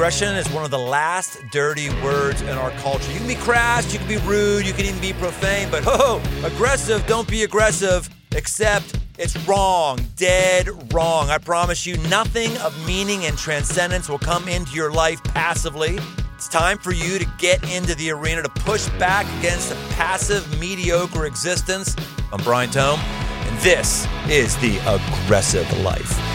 Aggression is one of the last dirty words in our culture. You can be crass, you can be rude, you can even be profane, but ho, oh, aggressive, don't be aggressive, except it's wrong, dead wrong. I promise you, nothing of meaning and transcendence will come into your life passively. It's time for you to get into the arena to push back against a passive, mediocre existence. I'm Brian Tome, and this is the aggressive life.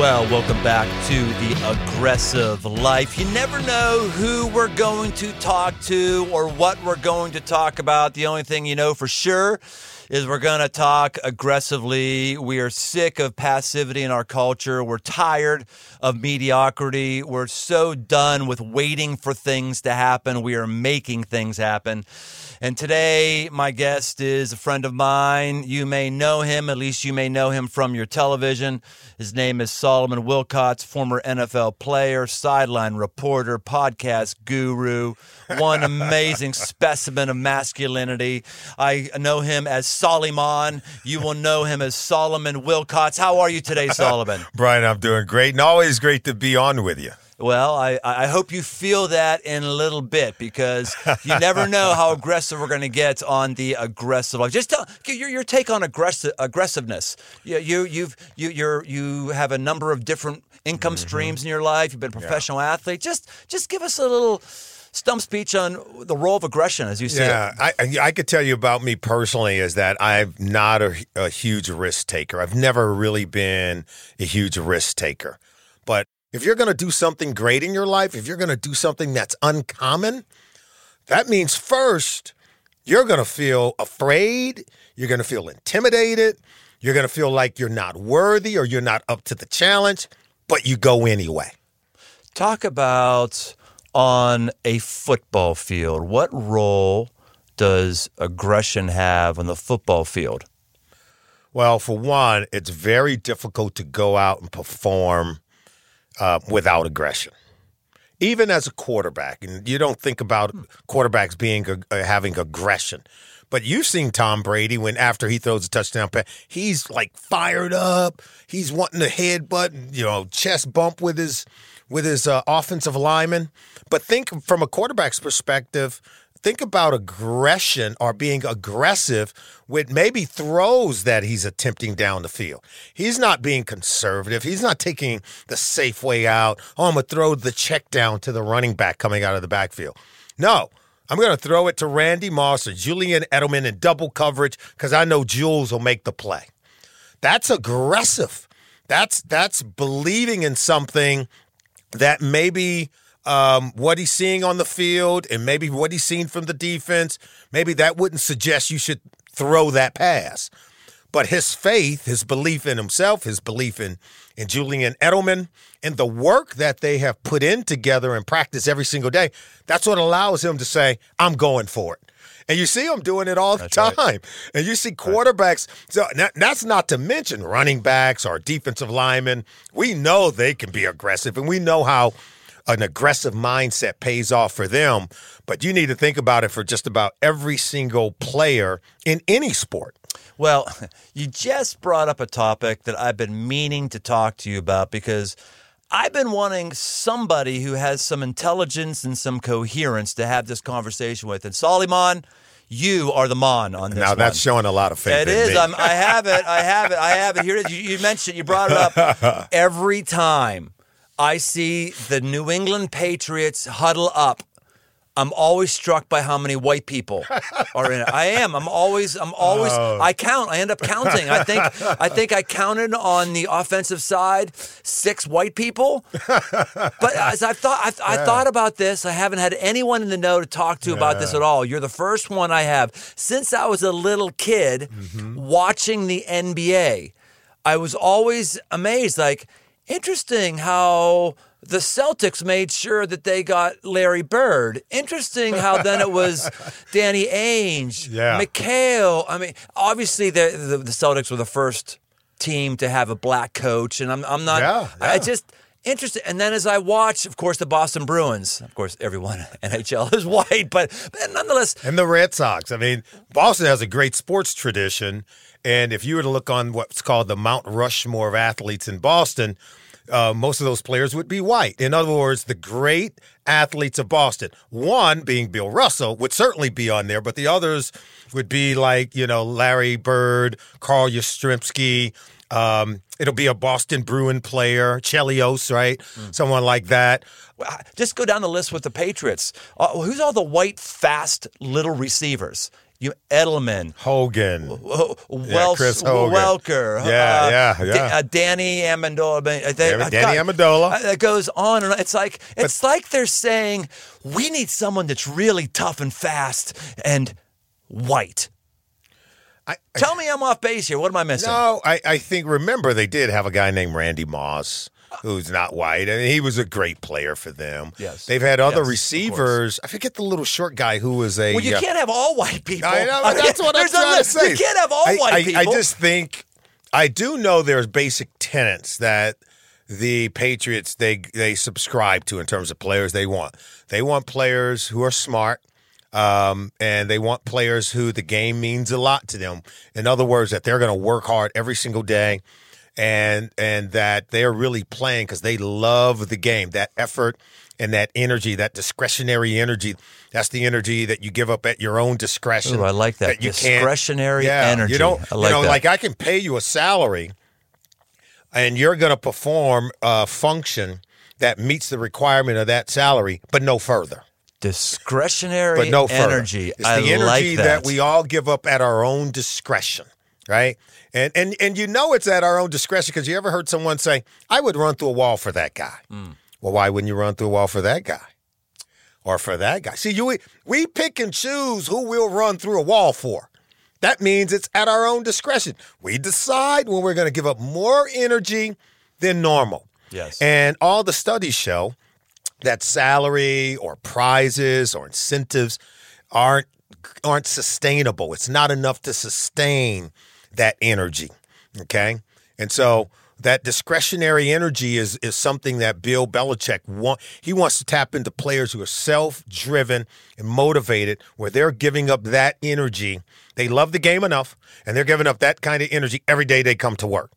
Well, welcome back to the aggressive life. You never know who we're going to talk to or what we're going to talk about. The only thing you know for sure is we're going to talk aggressively. We are sick of passivity in our culture. We're tired of mediocrity. We're so done with waiting for things to happen. We are making things happen. And today, my guest is a friend of mine. You may know him, at least you may know him from your television. His name is Solomon Wilcots, former NFL player, sideline reporter, podcast guru, one amazing specimen of masculinity. I know him as Solomon. You will know him as Solomon Wilcots. How are you today, Solomon? Brian, I'm doing great and always great to be on with you. Well, I, I hope you feel that in a little bit because you never know how aggressive we're going to get on the aggressive. Just tell your, your take on aggressive aggressiveness. You you you've you you're, you have a number of different income mm-hmm. streams in your life. You've been a professional yeah. athlete. Just just give us a little stump speech on the role of aggression as you see yeah, it. Yeah, I, I could tell you about me personally is that I'm not a, a huge risk taker. I've never really been a huge risk taker, but if you're going to do something great in your life, if you're going to do something that's uncommon, that means first, you're going to feel afraid, you're going to feel intimidated, you're going to feel like you're not worthy or you're not up to the challenge, but you go anyway. Talk about on a football field. What role does aggression have on the football field? Well, for one, it's very difficult to go out and perform uh, without aggression. Even as a quarterback, and you don't think about quarterbacks being uh, having aggression, but you've seen Tom Brady when after he throws a touchdown pass, he's like fired up. He's wanting to headbutt, you know, chest bump with his with his uh, offensive lineman. But think from a quarterback's perspective, think about aggression or being aggressive with maybe throws that he's attempting down the field. He's not being conservative. He's not taking the safe way out. Oh, I'm going to throw the check down to the running back coming out of the backfield. No, I'm going to throw it to Randy Moss or Julian Edelman in double coverage because I know Jules will make the play. That's aggressive. That's that's believing in something that maybe um, what he's seeing on the field and maybe what he's seen from the defense, maybe that wouldn't suggest you should throw that pass. But his faith, his belief in himself, his belief in, in Julian Edelman, and the work that they have put in together and practice every single day, that's what allows him to say, I'm going for it. And you see him doing it all the that's time. Right. And you see quarterbacks. So that's not to mention running backs or defensive linemen. We know they can be aggressive, and we know how an aggressive mindset pays off for them. But you need to think about it for just about every single player in any sport. Well, you just brought up a topic that I've been meaning to talk to you about because I've been wanting somebody who has some intelligence and some coherence to have this conversation with. And Solomon, you are the mon on this. Now that's one. showing a lot of faith. It is. i have it. I have it. I have it. Here it is. You, you mentioned. You brought it up every time I see the New England Patriots huddle up. I'm always struck by how many white people are in it. I am. I'm always. I'm always. Oh. I count. I end up counting. I think. I think I counted on the offensive side six white people. But as I've thought, I've, I thought about this. I haven't had anyone in the know to talk to yeah. about this at all. You're the first one I have since I was a little kid mm-hmm. watching the NBA. I was always amazed. Like Interesting how the Celtics made sure that they got Larry Bird. Interesting how then it was Danny Ainge, yeah. McHale. I mean, obviously the, the, the Celtics were the first team to have a black coach, and I'm I'm not. Yeah, yeah. I just Interesting. And then as I watch, of course, the Boston Bruins, of course, everyone NHL is white, but, but nonetheless, And the Red Sox. I mean, Boston has a great sports tradition. And if you were to look on what's called the Mount Rushmore of athletes in Boston, uh, most of those players would be white. In other words, the great athletes of Boston, one being Bill Russell, would certainly be on there, but the others would be like, you know, Larry Bird, Carl Yastrzemski. Um, it'll be a Boston Bruin player, Chelios, right? Someone like that. Just go down the list with the Patriots. Uh, who's all the white, fast little receivers? You Edelman, Hogan. uh, Welsh, Chris Hogan. Welker, Yeah, uh, yeah, yeah. uh, Danny Amendola. uh, they- Danny- uh, Danny God, Amendola. uh, It goes on and on. It's like it's like they're saying we need someone that's really tough and fast and white. I, Tell me I'm off base here. What am I missing? No, I, I think remember they did have a guy named Randy Moss who's not white, and he was a great player for them. Yes. they've had other Yes, receivers. I forget the little short guy who was a. Well, you uh, can't have all white people. I know I mean, that's what I'm trying to say. You can't have all I, white I, people. I just think I do know there's basic tenets that the Patriots they they subscribe to in terms of players they want. They want players who are smart. Um, and they want players who the game means a lot to them. In other words, that they're going to work hard every single day, and and that they're really playing because they love the game. That effort and that energy, that discretionary energy, that's the energy that you give up at your own discretion. Ooh, I like that. you Discretionary yeah, energy. You don't, I like you know, that. like I can pay you a salary, and you're going to perform a function that meets the requirement of that salary, but no further. Discretionary But no further. energy. It's I the energy like that. we all give up at our own discretion, right? And and and you know it's at our own discretion because you ever heard someone say, "I would run through a wall for that guy." Mm. Well, why wouldn't you run through a wall for that guy? Or for that guy? See, you we pick and choose who we'll run through a wall for. That means it's at our own discretion. We decide when we're going to give up more energy than normal. Yes. And all the studies show that salary or prizes or incentives aren't aren't sustainable. It's not enough to sustain that energy. Okay? And so that discretionary energy is is something that Bill Belichick want he wants to tap into players who are self-driven and motivated where they're giving up that energy. They love the game enough and they're giving up that kind of energy every day they come to work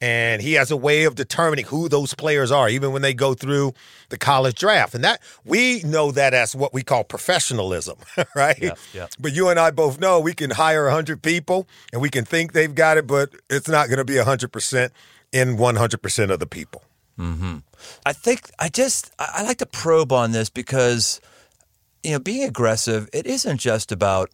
and he has a way of determining who those players are even when they go through the college draft. And that we know that as what we call professionalism right? Yeah, yeah. but you and i both know we can hire 100 people and we can think they've got it but it's not going to be 100% in 100% of the people. Mm-hmm. I think I just I like to probe on this because you know being aggressive it isn't just about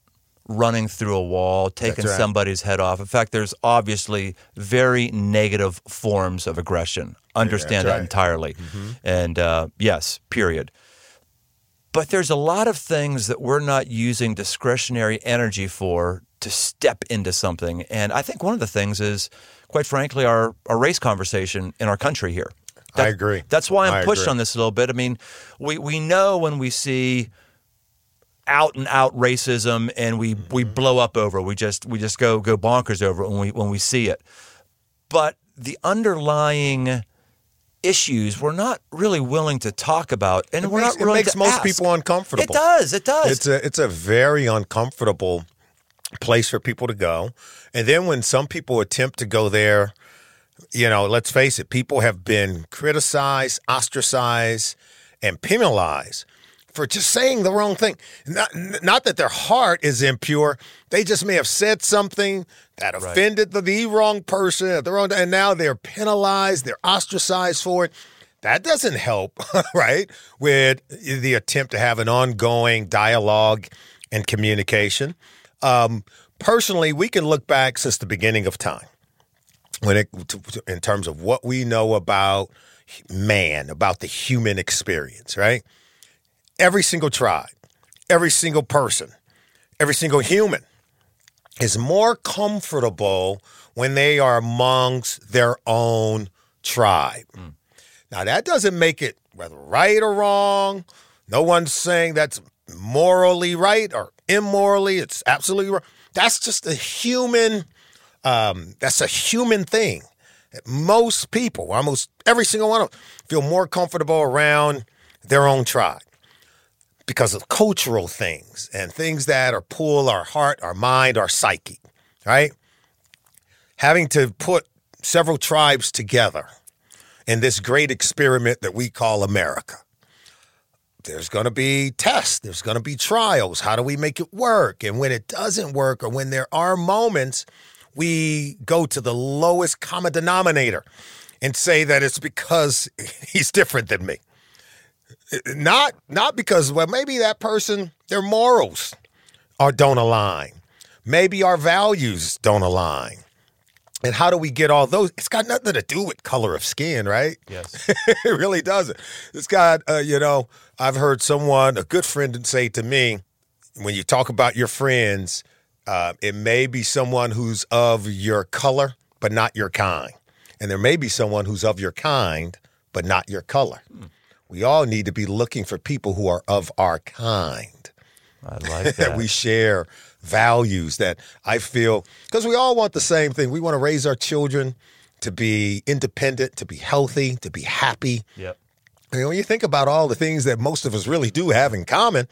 running through a wall, taking right. somebody's head off. In fact, there's obviously very negative forms of aggression. Understand that right. entirely. And uh, yes, period. But there's a lot of things that we're not using discretionary energy for to step into something. And I think one of the things is, quite frankly, our, our race conversation in our country here. I agree. That's why I'm I pushed agree. on this a little bit. I mean, we, we know when we see out and out racism and we, we Mm-hmm. blow up over it. we just we just go go bonkers over it when we when we see it. But the underlying issues we're not really willing to talk about and It we're makes, not it makes to most ask. people uncomfortable It does. It does. It's a it's a very uncomfortable place for people to go. And then when some people attempt to go there, you know, let's face it, people have been criticized, ostracized, and penalized for just saying the wrong thing. Not not that their heart is impure, they just may have said something that offended the, the wrong person at the wrong and now they're penalized, they're ostracized for it. That doesn't help, right? With the attempt to have an ongoing dialogue and communication. Um, personally, we can look back since the beginning of time when it in terms of what we know about man, about the human experience, right? Every single tribe, every single person, every single human is more comfortable when they are amongst their own tribe. Now, that doesn't make it whether right or wrong. No one's saying that's morally right or immorally. It's absolutely right. That's just a human. Um, that's a human thing most people, almost every single one of them, feel more comfortable around their own tribe because of cultural things and things that are pull our heart, our mind, our psyche, right? Having to put several tribes together in this great experiment that we call America. There's going to be tests, there's going to be trials. How do we make it work? And when it doesn't work, or when there are moments, we go to the lowest common denominator and say that it's because he's different than me. Not not because well maybe that person their morals are don't align. Maybe our values don't align. And how do we get all those? It's got nothing to do with color of skin, right? Yes. it really doesn't. It's got, uh, you know, I've heard someone, a good friend, say to me, when you talk about your friends, uh, it may be someone who's of your color, but not your kind. And there may be someone who's of your kind, but not your color. Hmm. We all need to be looking for people who are of our kind I like that that. we share values that I feel because we all want the same thing. We want to raise our children to be independent, to be healthy, to be happy. yep. I mean, when you think about all the things that most of us really do have in common,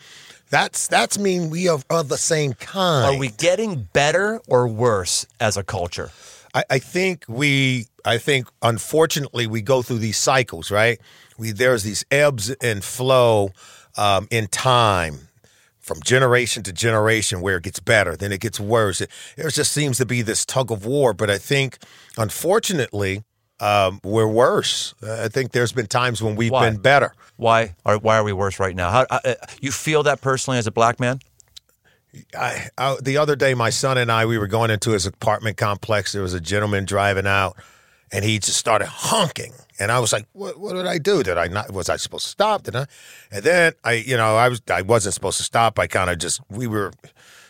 that's that's mean we are of the same kind. Are we getting better or worse as a culture? I, I think we I think unfortunately we go through these cycles, right? We there's these ebbs and flow um, in time from generation to generation where it gets better, then it gets worse. It, there just seems to be this tug of war. But I think unfortunately um, we're worse. Uh, I think there's been times when we've Why? been better. Why are why are we worse right now? How uh, uh, you feel that personally as a black man? I, I, the other day, my son and I, we were going into his apartment complex. There was a gentleman driving out, and he just started honking. And I was like, "What? What did I do? Did I not? Was I supposed to stop? Did I?" And then I, you know, I was, I wasn't supposed to stop. I kind of just, we were,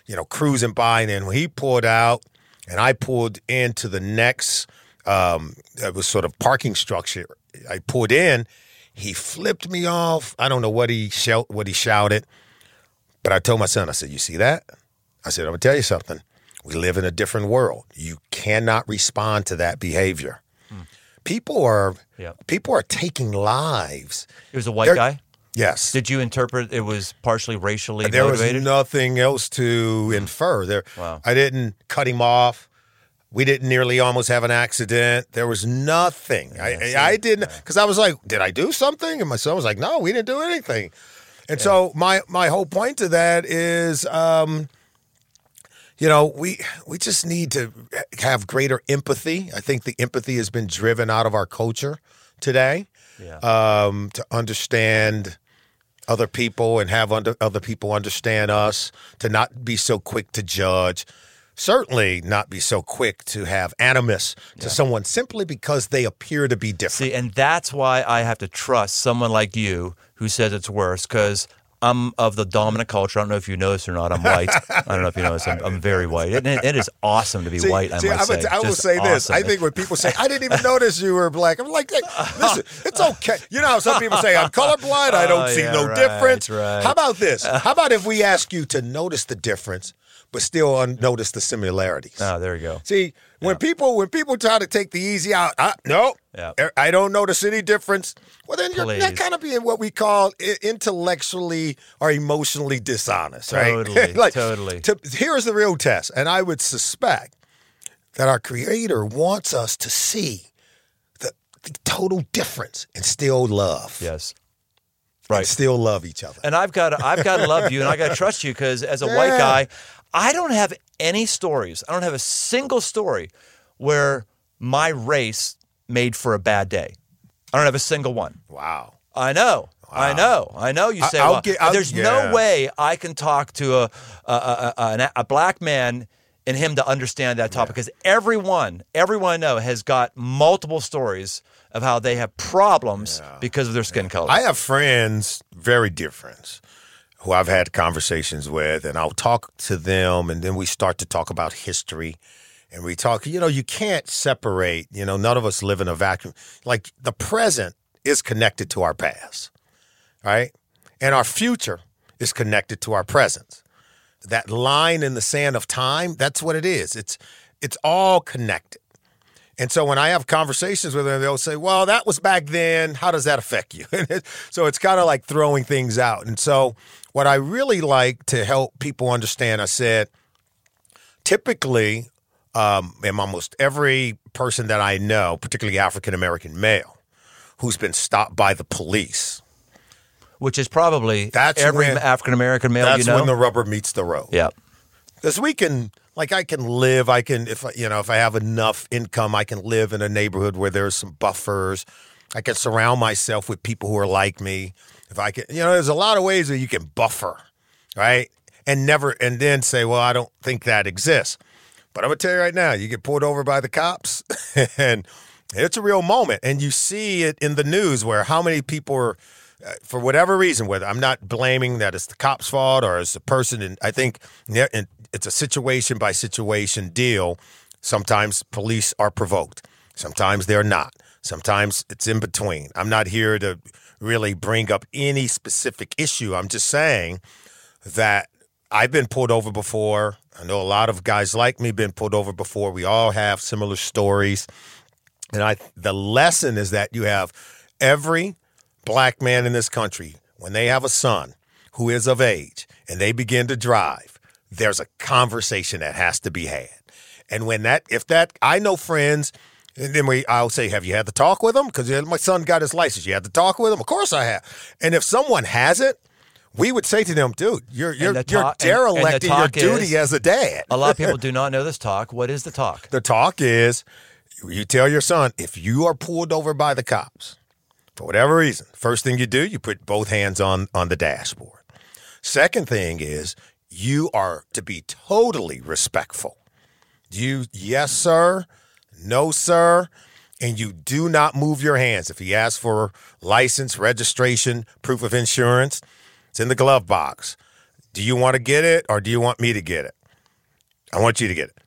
you know, cruising by, and then when he pulled out, and I pulled into the next, um, it was sort of parking structure. I pulled in. He flipped me off. I don't know what he shout, what he shouted. But I told my son, I said, You see that? I said, I'm to tell you something. We live in a different world. You cannot respond to that behavior. People are Yeah. people are taking lives. It was a white They're- guy. Yes. Did you interpret it was partially racially there was nothing else to infer. There Wow. I didn't cut him off. We didn't nearly almost have an accident. There was nothing. I, I didn't because I was like, did I do something? And my son was like, no, we didn't do anything. And so my my whole point to that is, um, you know, we we just need to have greater empathy. I think the empathy has been driven out of our culture today. Yeah. Um, to understand other people and have under, other people understand us, to not be so quick to judge. Certainly not be so quick to have animus to someone simply because they appear to be different. See, and that's why I have to trust someone like you who says it's worse because I'm of the dominant culture. I don't know if you know this or not. I'm white. I don't know if you know this. I'm, I'm very white. And it, it is awesome to be See- white, I see, I'm say. I will Just say this. awesome. I think when people say, I didn't even notice you were black, I'm like, hey, listen, it's okay. You know how some people say, I'm colorblind, I don't Oh, see yeah, no right, difference. right. How about this? How about if we ask you to notice the difference, but still un- notice the similarities? Ah, there you go. See, when people when people try to take the easy out, I, no, Yeah. I don't notice any difference. Well, then you're Please. not kind of being what we call intellectually or emotionally dishonest, right? Totally, totally. To, here's the real test, and I would suspect that our Creator wants us to see the, the total difference and still love, Yes. Right. still love each other. And I've got to, I've got to love you, and I got to trust you because as a white guy, I don't have any stories. I don't have a single story where my race made for a bad day. I don't have a single one. Wow. I know. I know. I know. You say, I'll well, get- there's yeah. no way I can talk to a a, a, a, a black man and him to understand that topic because everyone, everyone I know has got multiple stories of how they have problems because of their skin color. I have friends, very dear friends, who I've had conversations with, and I'll talk to them, and then we start to talk about history. And we talk, you know, you can't separate, you know, none of us live in a vacuum. Like the present is connected to our past, right? And our future is connected to our present. That line in the sand of time, that's what it is. It's it's all connected. And so when I have conversations with them, they'll say, "Well, that was back then. How does that affect you?" so it's kind of like throwing things out. And so what I really like to help people understand, I said, typically, um, in almost every person that I know, particularly African American male, who's been stopped by the police, Which is probably That's every African American male that's you know. when the rubber meets the road. yeah. Because we can like i can live i can if you know if i have enough income i can live in a neighborhood where there's some buffers. I can surround myself with people who are like me. If i can you know there's a lot of ways that you can buffer right? And never and then say well i don't think that exists. But i'm gonna tell you right now you get pulled over by the cops and it's a real moment. And you see it in the news where how many people are Uh, for whatever reason, whether I'm not blaming that it's the cop's fault or it's the person, and I think it's a situation by situation deal. Sometimes police are provoked, sometimes they're not. Sometimes it's in between. I'm not here to really bring up any specific issue. I'm just saying that I've been pulled over before. I know a lot of guys like me been pulled over before. We all have similar stories. And I the lesson is that you have every black man in this country when they have a son who is of age and they begin to drive, there's a conversation that has to be had. And when that if that I know friends and then we, I'll say, "Have you had the talk with them? Because my son got his license. You had the talk with him. Of course, I have. And if someone hasn't, we would say to them, "Dude, you're you're the you're talk- and- and the derelict in your duty is- as a dad." A lot of people do not know this talk. What is the talk? The talk is you tell your son if you are pulled over by the cops for whatever reason, first thing you do, you put both hands on on the dashboard. Second thing is you are to be totally respectful. You yes sir, no sir, and you do not move your hands. If he asks for license, registration, proof of insurance, it's in the glove box. Do you want to get it or do you want me to get it? I want you to get it.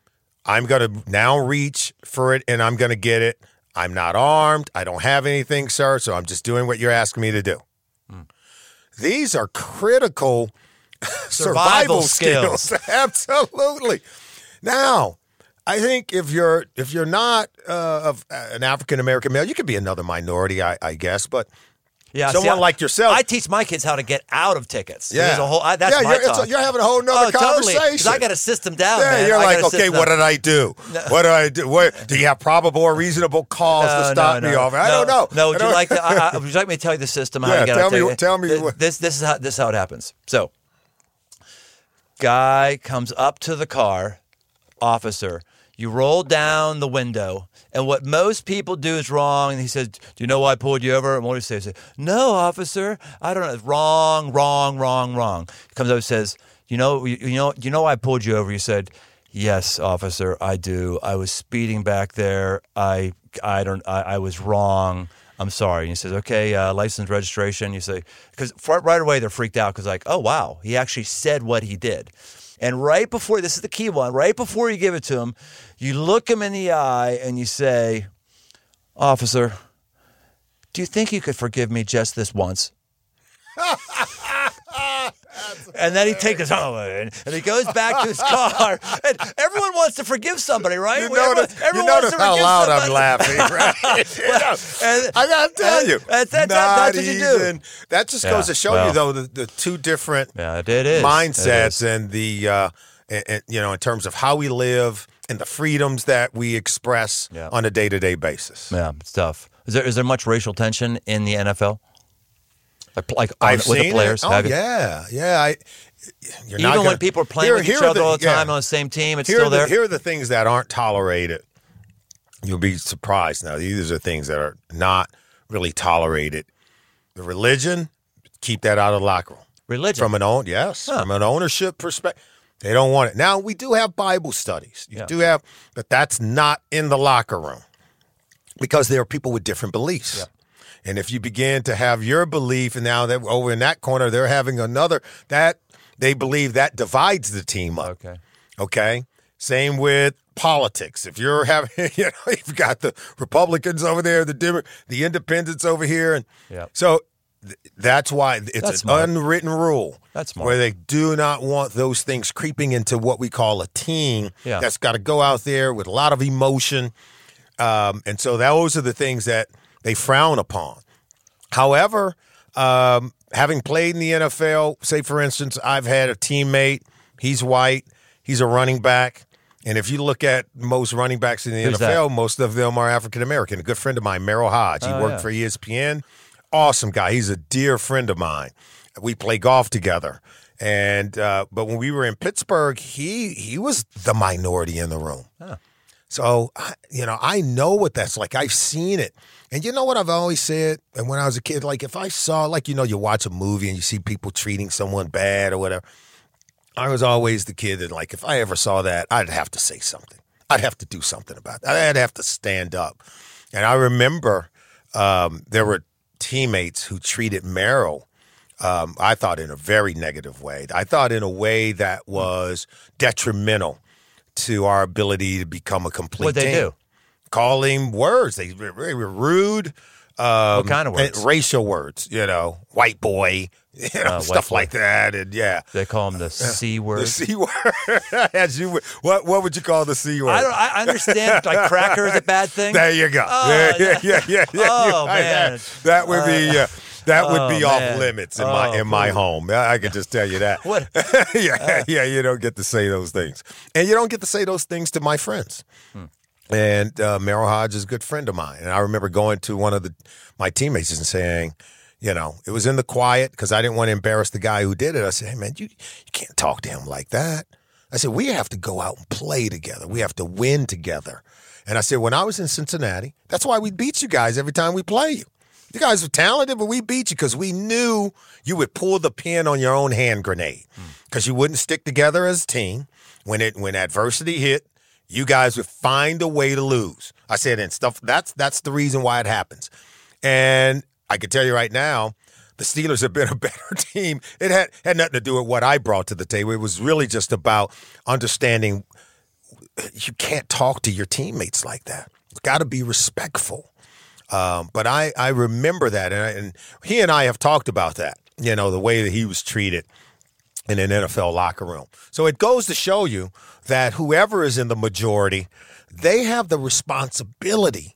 I'm going to now reach for it and I'm going to get it. I'm not armed. I don't have anything, sir. So I'm just doing what you're asking me to do. These are critical survival, Survival skills. skills. Absolutely. Now, I think if you're if you're not uh, of an African American male, you could be another minority, I, I guess. But Yeah, Someone like yourself. I teach my kids how to get out of tickets. yeah, There's a whole. I, that's yeah, my you're, talk. a- you're having a whole nother oh, totally. conversation. I got a system down. Yeah, man. you're I like, okay, what did I do? What did I do? What, do you have probable or reasonable cause to stop no, me no. off? I no, don't know. No, would you like to? I, would you like me to tell you the system? How Yeah, to get tell out me- tell me Th- what- This this is how this is how it happens. So, guy comes up to the car, officer. You roll down the window, and what most people do is wrong. And he says, "Do you know why I pulled you over?" And what do you say? I say, "No, officer, I don't know. It's wrong, wrong, wrong, wrong." He comes over and says, "You know, you, you know, you know why I pulled you over?" You said, "Yes, officer, I do. I was speeding back there. I, I don't. I, I was wrong." I'm sorry. And he says, okay, uh, license registration. You say, because right away they're freaked out because, like, oh, wow, he actually said what he did. And right before, this is the key one, right before you give it to him, you look him in the eye and you say, officer, do you think you could forgive me just this once? and then he takes his away and and he goes back to his car. And everyone wants to forgive somebody, right? You Everyone- notice, you everyone wants notice to how loud I'm laughing, right? You know, And- I gotta tell and you, that's- that's- that's what you do. even- That just Yeah, goes to show well. you, though, the, the two different Yeah, it is. Mindsets is. and the, uh, and, and, you know, in terms of how we live and the freedoms that we express Yeah. on a day to day basis. Yeah, it's tough. Is there is there much racial tension in the NFL? Like, I've with seen the players? It. Oh yeah, yeah. I, you're not Even gonna, when people are playing Here- with here each other the- all the yeah. time on the same team, it's here still the, there. Here are the things that aren't tolerated. You'll be surprised. Now, these are things that are not really tolerated. The religion, keep that out of the locker room. Religion. From an own, yes, from an ownership perspective, they don't want it. Now we do have Bible studies. You Yeah. do have, but that's not in the locker room because there are people with different beliefs. And if you begin to have your belief, and now that over in that corner they're having another that they believe that divides the team up. okay. Okay. Same with politics. If you're having, you know, you've got the Republicans over there, the Demo- the Independents over here, and Yep. so th- that's why it's That's an smart. unwritten rule. That's smart. where they do not want those things creeping into what we call a team. Yeah. That's got to go out there with a lot of emotion. Um, and so those are the things that they frown upon. However, um, having played in the NFL, say for instance, I've had a teammate. He's white. He's a running back. And if you look at most running backs in the Who's NFL, that? most of them are African American. A good friend of mine, Merril Hoge. He Oh, worked yeah. for ESPN. Awesome guy. He's a dear friend of mine. We play golf together. And uh, but when we were in Pittsburgh, he he was the minority in the room. So you know, I know what that's like. I've seen it, and you know what I've always said. And when I was a kid, like if I saw, like you know, you watch a movie and you see people treating someone bad or whatever. I was always the kid that, like, if I ever saw that, I'd have to say something. I'd have to do something about that. I'd have to stand up. And I remember um, there were teammates who treated Merril, um, I thought, in a very negative way. I thought in a way that was detrimental to our ability to become a complete What'd they do? Call him words. They were, were rude. Um, What kind of words? Racial words, you know, white boy, you know, Uh, stuff boy. like that. And yeah. They call him the C word. The C word. As you what what would you call the C word? I don't. I understand. Like cracker is a bad thing. there you go. Oh, yeah, yeah, yeah, yeah, yeah. Oh, man. That, that would be uh, that would be oh, off limits in Oh, my in my home. I I can just tell you that. What? yeah, yeah. You don't get to say those things, and you don't get to say those things to my friends. And uh, Merril Hoge is a good friend of mine, and I remember going to one of the my teammates and saying, you know, it was in the quiet because I didn't want to embarrass the guy who did it. I said, hey man, you you can't talk to him like that. I said, we have to go out and play together. We have to win together. And I said, when I was in Cincinnati, that's why we beat you guys every time we play you. You guys were talented, but we beat you because we knew you would pull the pin on your own hand grenade hmm. because you wouldn't stick together as a team. When it when adversity hit, you guys would find a way to lose. I said, and stuff. That's that's the reason why it happens. And I can tell you right now, the Steelers have been a better team. It had had nothing to do with what I brought to the table. It was really just about understanding you can't talk to your teammates like that. You got to be respectful. Um, but I, I remember that, and, I, and he and I have talked about that. You know, the way that he was treated in an NFL locker room. So it goes to show you that whoever is in the majority, they have the responsibility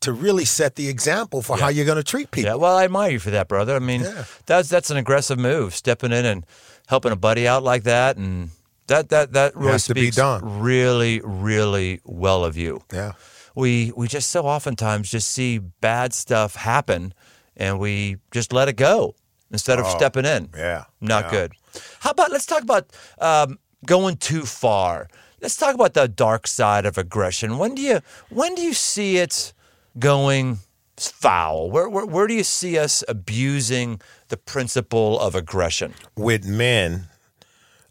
to really set the example for how you're going to treat people. Yeah, well, I admire you for that, brother. I mean, that's that's an aggressive move, stepping in and helping a buddy out like that, and that that that really Has to be speaks done. really, really well of you. Yeah. We we just so oftentimes just see bad stuff happen, and we just let it go instead of stepping in. Oh, yeah, not yeah. good. How about let's talk about um, going too far. Let's talk about the dark side of aggression. When do you when do you see it going foul? Where where, where do you see us abusing the principle of aggression? with men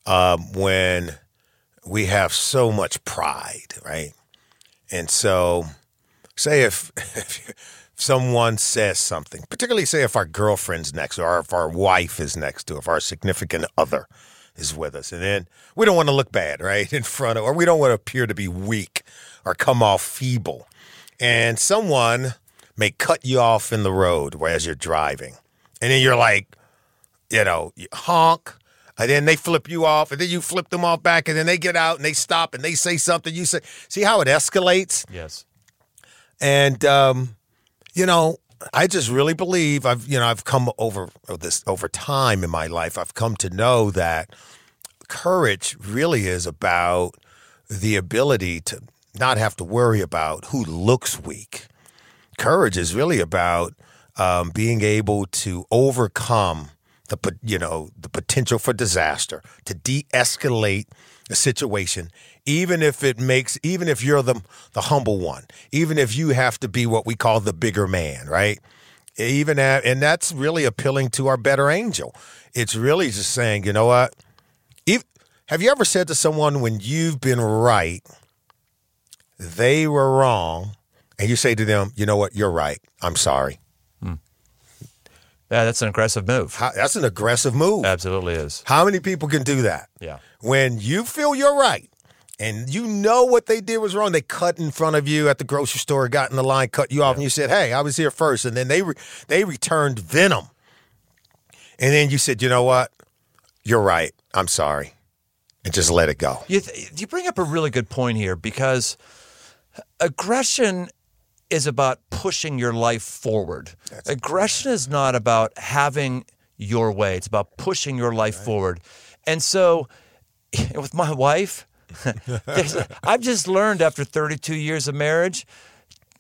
um, when we have so much pride, right? And so, say if, if someone says something, particularly say if our girlfriend's next or if our wife is next to, if our significant other is with us, and then we don't want to look bad, right, in front of, or we don't want to appear to be weak or come off feeble, and someone may cut you off in the road as you're driving, and then you're like, you know, honk, and then they flip you off, and then you flip them off back, and then they get out and they stop and they say something. You say, see how it escalates? Yes. And um, you know, I just really believe I've you know I've come over this over time in my life. I've come to know that courage really is about the ability to not have to worry about who looks weak. Courage is really about um, being able to overcome the you know the potential for disaster, to de-escalate a situation, even if it makes even if you're the the humble one, even if you have to be what we call the bigger man, right? Even at, and that's really appealing to our better angel. It's really just saying, you know what? If, have you ever said to someone when you've been right, they were wrong, and you say to them, you know what? You're right. I'm sorry. Yeah, that's an aggressive move. How, that's an aggressive move. Absolutely is. How many people can do that? Yeah. When you feel you're right and you know what they did was wrong, they cut in front of you at the grocery store, got in the line, cut you off, and you said, "Hey, I was here first. and then they re- they returned venom, and then you said, "You know what? You're right. I'm sorry," and just let it go. You, th- you bring up a really good point here because aggression is about pushing your life forward. aggression is not about having your way. It's about pushing your life forward. And so with my wife, I've just learned after 32 years of marriage,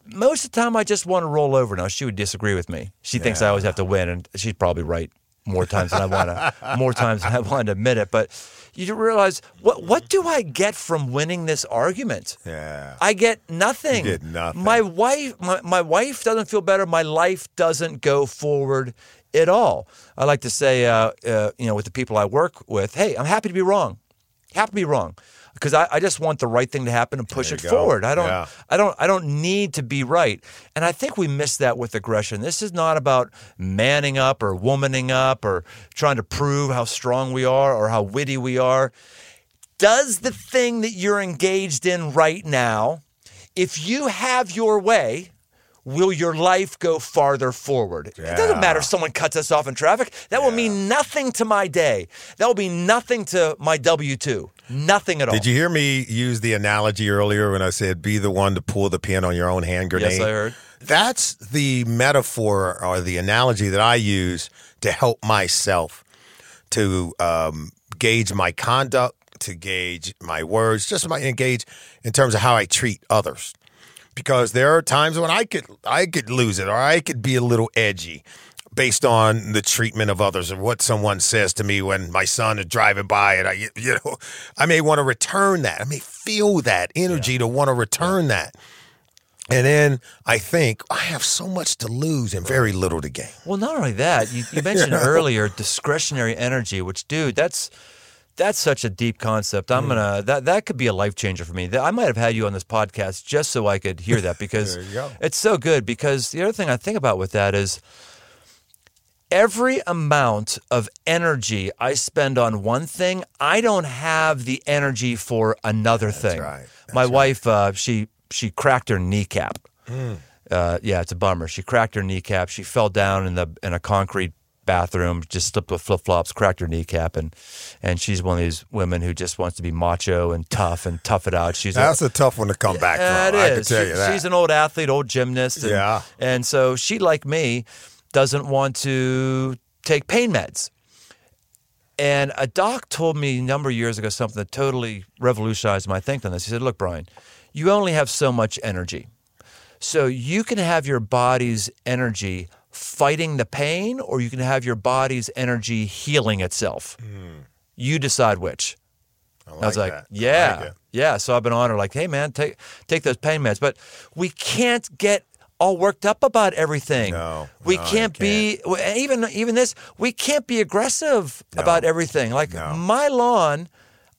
most of the time I just want to roll over. Now she would disagree with me. She thinks I always have to win, and she's probably right more times than I want to. More times than I want to admit it. But you realize what what do I get from winning this argument? Yeah. I get nothing. You get nothing. My wife, my, my wife doesn't feel better. My life doesn't go forward at all. I like to say, uh, uh, you know, with the people I work with, hey, I'm happy to be wrong. Happy to be wrong because I, I just want the right thing to happen and push it go. forward. I don't, Yeah. I don't, I don't need to be right. And I think we miss that with aggression. This is not about manning up or womaning up or trying to prove how strong we are or how witty we are does the thing that you're engaged in right now, if you have your way, will your life go farther forward? It doesn't matter if someone cuts us off in traffic. That will mean nothing to my day. That will be nothing to my W 2. Nothing at all. Did you hear me use the analogy earlier when I said be the one to pull the pin on your own hand grenade? Yes, I heard. That's the metaphor or the analogy that I use to help myself to um, gauge my conduct, to gauge my words, just my engage in terms of how I treat others. Because there are times when I could I could lose it or I could be a little edgy based on the treatment of others or what someone says to me when my son is driving by and I you know I may want to return that. I may feel that energy to want to return that. And then I think I have so much to lose and very little to gain. Well, not only that, you, you mentioned earlier discretionary energy, which, dude, that's that's such a deep concept. I'm gonna that that could be a life changer for me. I might have had you on this podcast just so I could hear that because There you go. it's so good. Because the other thing I think about with that is every amount of energy I spend on one thing, I don't have the energy for another thing. right. My wife, uh, she she cracked her kneecap. Uh, yeah, it's a bummer. She cracked her kneecap. She fell down in the in a concrete bathroom, just slipped with flip flops, cracked her kneecap, and and she's one of these women who just wants to be macho and tough and tough it out. She's That's a tough one to come back yeah, from. I can tell She- you that. She's an old athlete, old gymnast. And, Yeah. And so she, like me, doesn't want to take pain meds. And a doc told me a number of years ago something that totally revolutionized my thinking on this. He said, Look, Brian, you only have so much energy. So you can have your body's energy fighting the pain, or you can have your body's energy healing itself. Hmm. You decide which. I, I was like, that. Yeah, like yeah. So I've been on her like, hey man, take take those pain meds. But we can't get all worked up about everything. No, we no, you can't be even even this. We can't be aggressive about everything. Like No. my lawn.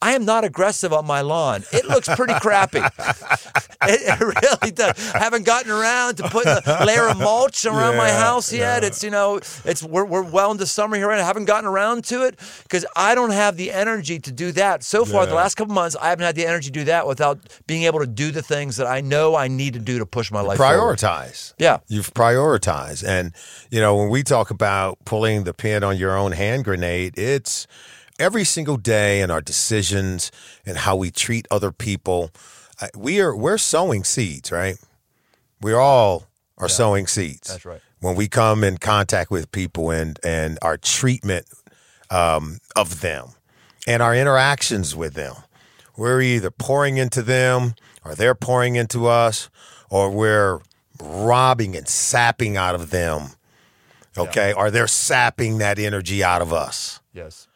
I am not aggressive on my lawn. It looks pretty crappy. It, it really does. I Haven't gotten around to putting a layer of mulch around my house yet. yeah. It's you know, it's we're, we're well into summer here, and I haven't gotten around to it because I don't have the energy to do that. So far, the last couple months, I haven't had the energy to do that without being able to do the things that I know I need to do to push my life forward. Prioritize. Yeah. You've prioritized. And, you know, when we talk about pulling the pin on your own hand grenade, it's every single day in our decisions and how we treat other people. We are we're sowing seeds, right? We all are sowing seeds. That's right. When we come in contact with people and and our treatment um, of them and our interactions with them, we're either pouring into them or they're pouring into us or we're robbing and sapping out of them. Okay. Or they're sapping that energy out of us. Yes.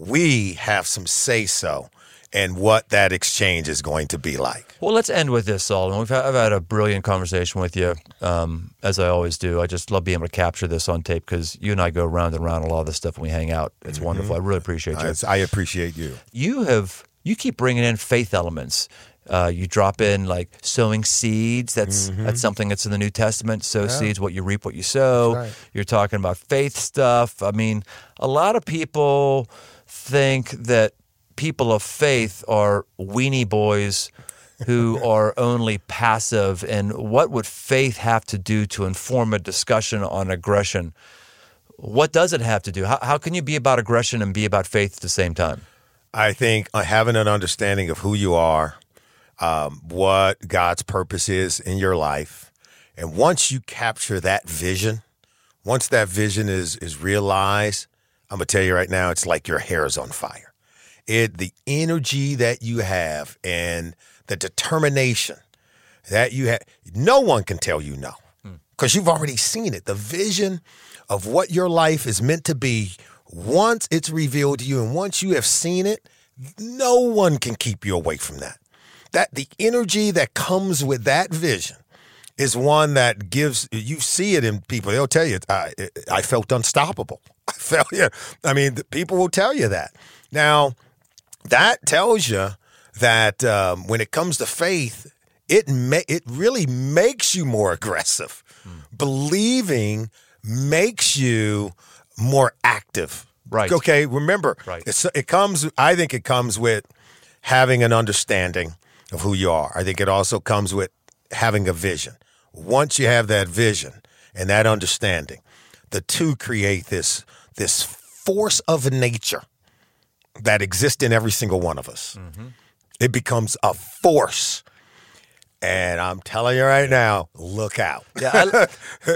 We have some say so in what that exchange is going to be like. Well, let's end with this, Alden. We've had, I've had a brilliant conversation with you, um, as I always do. I just love being able to capture this on tape because you and I go round and round a lot of this stuff when we hang out. It's wonderful. I really appreciate you. I, I appreciate you. you have you keep bringing in faith elements. Uh, you drop in like sowing seeds. That's that's something that's in the New Testament. Sow seeds, what you reap, what you sow. Right. You're talking about faith stuff. I mean, a lot of people think that people of faith are weenie boys who are only passive. And what would faith have to do to inform a discussion on aggression? What does it have to do? How, how can you be about aggression and be about faith at the same time? I think uh, having an understanding of who you are, um, what God's purpose is in your life. And once you capture that vision, once that vision is is realized, I'm gonna tell you right now, it's like your hair is on fire. It the energy that you have and the determination that you have, no one can tell you no hmm. because you've already seen it. The vision of what your life is meant to be, once it's revealed to you and once you have seen it, no one can keep you away from that. That the energy that comes with that vision is one that gives you see it in people. They'll tell you, I, I felt unstoppable. I felt yeah. I mean, the people will tell you that. Now, that tells you that um, when it comes to faith, it ma- it really makes you more aggressive. Believing makes you more active. Right. Okay. Remember, Right. It's, it comes. I think it comes with having an understanding of who you are. I think it also comes with having a vision. Once you have that vision and that understanding, the two create this this force of nature that exists in every single one of us. Mm-hmm. It becomes a force. And I'm telling you right now, look out. Yeah, I,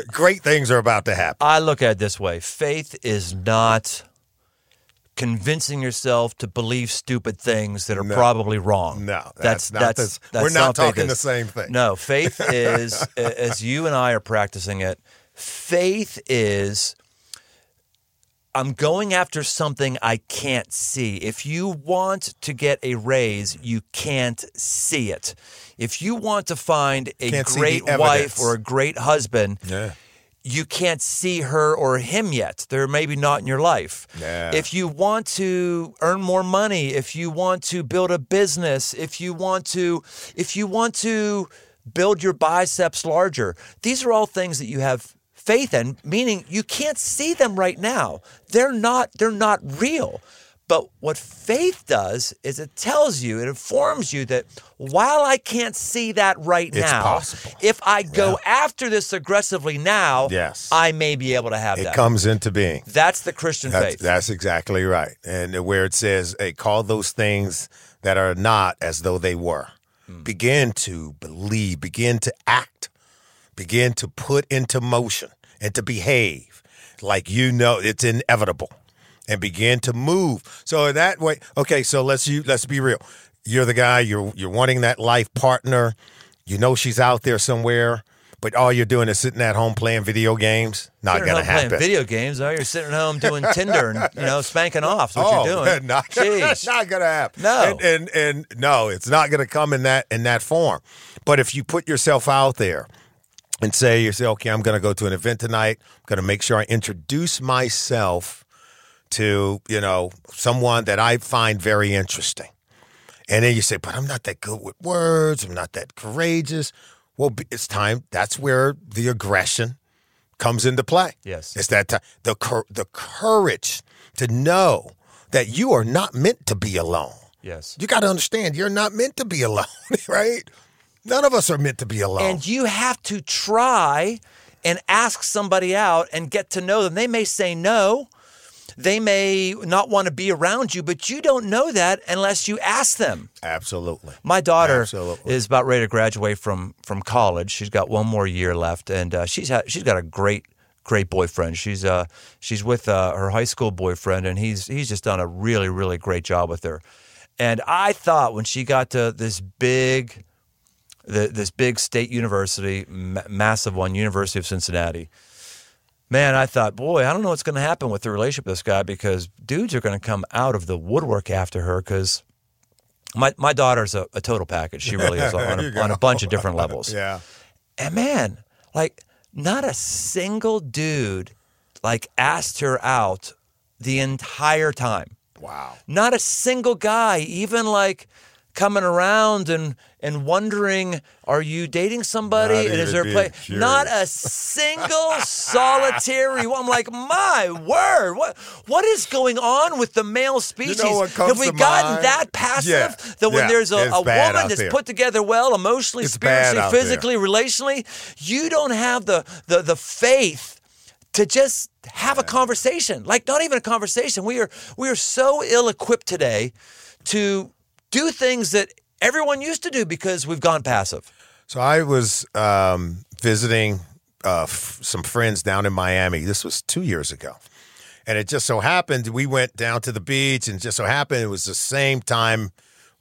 Great things are about to happen. I look at it this way faith is not convincing yourself to believe stupid things that are probably wrong. No, that's not this- that's we're not faith talking the same thing. No, faith is, as you and I are practicing it, faith is I'm going after something I can't see. If you want to get a raise, you can't see it. If you want to find a Can't great wife or a great husband, Yeah. You can't see her or him yet. They're maybe not in your life. Yeah. If you want to earn more money, if you want to build a business, if you want to if you want to build your biceps larger, these are all things that you have faith in, meaning you can't see them right now. They're not they're not real. But what faith does is it tells you, it informs you that while I can't see that right It's now, possible. if I go after this aggressively now, Yes. I may be able to have It that. comes into being. That's the Christian That's, faith. that's exactly right. And where it says, hey, call those things that are not as though they were. Hmm. Begin to believe, begin to act, begin to put into motion and to behave like you know it's inevitable and begin to move. So that way, okay, so let's you let's be real. You're the guy, you're you're wanting that life partner. You know she's out there somewhere, but all you're doing is sitting at home playing video games. Not Sitting gonna happen. Playing video games. Oh, you're sitting at home doing Tinder and you know spanking off. What oh, you're doing. Not, Jeez. not gonna happen. No. and, and and no, it's not gonna come in that in that form. But if you put yourself out there and say you say, okay, I'm gonna go to an event tonight. I'm gonna make sure I introduce myself to you know someone that I find very interesting. And then you say, but I'm not that good with words. I'm not that courageous. Well, it's time. That's where the aggression comes into play. Yes. It's that ti- the the courage to know that you are not meant to be alone. Yes. You got to understand, you're not meant to be alone, right? None of us are meant to be alone. And you have to try and ask somebody out and get to know them. They may say no. They may not want to be around you, but you don't know that unless you ask them. Absolutely. My daughter Absolutely. is about ready to graduate from from college. She's got one more year left, and uh, she's had, she's got a great great boyfriend. She's uh she's with uh, her high school boyfriend, and he's he's just done a really really great job with her. And I thought when she got to this big, the, this big state university, ma- massive one, University of Cincinnati. Man, I thought, boy, I don't know what's going to happen with the relationship with this guy because dudes are going to come out of the woodwork after her because my my daughter's a, a total package. She really is on a, on a bunch of different levels. Yeah. And man, like not a single dude like asked her out the entire time. Wow. Not a single guy even like coming around and and wondering, are you dating somebody? Not is there a play? Not a single solitary one. I'm like, my word, what what is going on with the male species? what comes Have we gotten mind? that passive Yeah, that when yeah, there's a, a woman that's there. put together well, emotionally, It's spiritually, out there. physically, relationally, you don't have the the the faith to just have a conversation. Like not even a conversation. We are we are so ill equipped today to do things that everyone used to do because we've gone passive. So I was um, visiting uh, f- some friends down in Miami. This was two years ago. And it just so happened we went down to the beach, and just so happened it was the same time,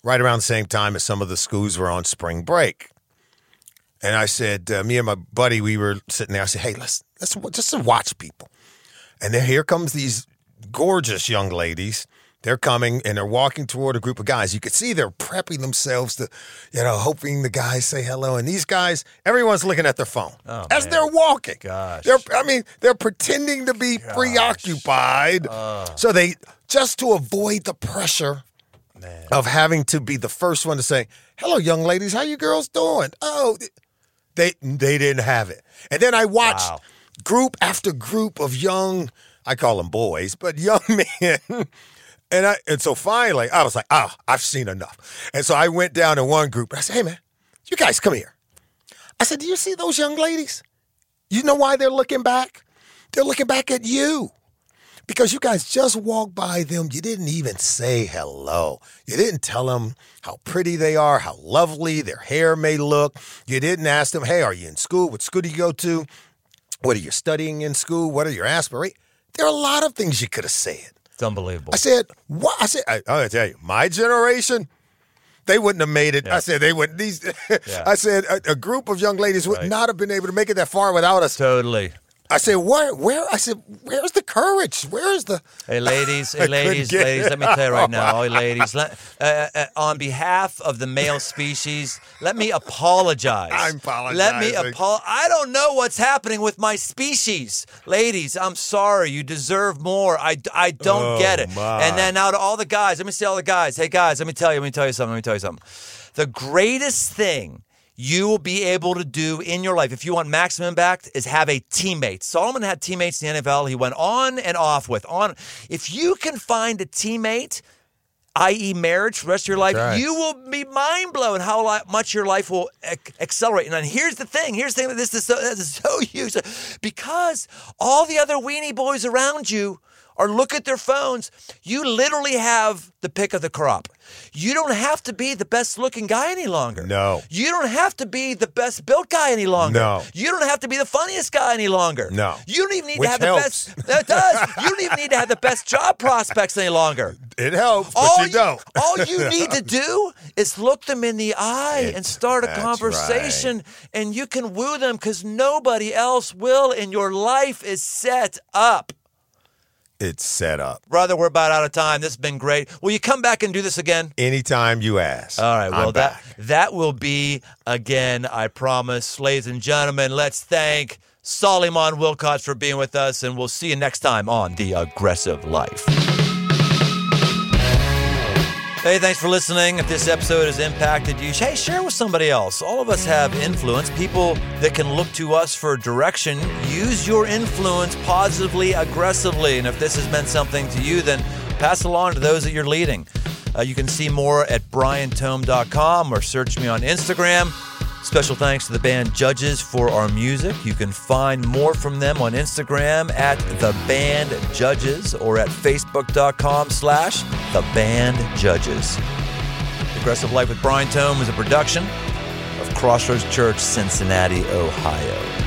right around the same time as some of the schools were on spring break. And I said, uh, me and my buddy, we were sitting there. I said, hey, let's let's just watch people. And then here comes these gorgeous young ladies. They're coming and they're walking toward a group of guys. You could see they're prepping themselves to, you know, hoping the guys say hello. And these guys, everyone's looking at their phone Oh, as man. they're walking. Gosh. They're, I mean, they're pretending to be preoccupied. so they, just to avoid the pressure of having to be the first one to say, hello, young ladies, how you girls doing? Oh, they they didn't have it. And then I watched Wow. group after group of young, I call them boys, but young men. And I and so finally I was like, oh, I've seen enough. And so I went down to one group I said, hey man, you guys come here. I said, do you see those young ladies? You know why they're looking back? They're looking back at you. Because you guys just walked by them. You didn't even say hello. You didn't tell them how pretty they are, how lovely their hair may look. You didn't ask them, hey, are you in school? What school do you go to? What are you studying in school? What are your aspirations? There are a lot of things you could have said. It's unbelievable. I said, what? I said, I, I'm gonna tell you, my generation, they wouldn't have made it. I said they wouldn't. These, I said a, a group of young ladies would Right. not have been able to make it that far without us. Totally. I said, where, where? I said, where's the courage? Where is the? Hey, ladies, hey, ladies, ladies, it let me tell you right now, hey, ladies, let, uh, uh, on behalf of the male species, let me apologize. I'm apologizing. Let me apologize. I don't know what's happening with my species. Ladies, I'm sorry. You deserve more. I, I don't Oh, get it. my. And then now to all the guys, let me say all the guys. Hey, guys, let me tell you, let me tell you something. Let me tell you something. The greatest thing you will be able to do in your life if you want maximum impact is have a teammate. Solomon had teammates in the NFL he went on and off with. On if you can find a teammate, i.e., marriage for the rest of your life, right. you will be mind blown how much your life will ac- accelerate. And then here's the thing: here's the thing that this is so, this is so huge because all the other weenie boys around you are look at their phones. You literally have the pick of the crop. You don't have to be the best looking guy any longer. No. You don't have to be the best built guy any longer. No. You don't have to be the funniest guy any longer. No. You don't even need Which to have helps. the best. That does. You don't even need to have the best job prospects any longer. It helps, but all you don't. all you need to do is look them in the eye and start a conversation, and you can woo them because nobody else will, and your life is set up. It's set up. Brother, we're about out of time. This has been great. Will you come back and do this again? Anytime you ask. All right. Well, I'm that back. that will be again. I promise, ladies and gentlemen. Let's thank Solomon Wilcots for being with us, and we'll see you next time on the Aggressive Life. Hey, thanks for listening. If this episode has impacted you, hey, share with somebody else. All of us have influence, people that can look to us for direction. Use your influence positively, aggressively. And if this has meant something to you, then pass along to those that you're leading. Uh, you can see more at briantome.com or search me on Instagram. Special thanks to the band Judges for our music. You can find more from them on Instagram at the band Judges or at facebook.com slash the band Judges. Aggressive Life with Brian Tome is a production of Crossroads Church, Cincinnati, Ohio.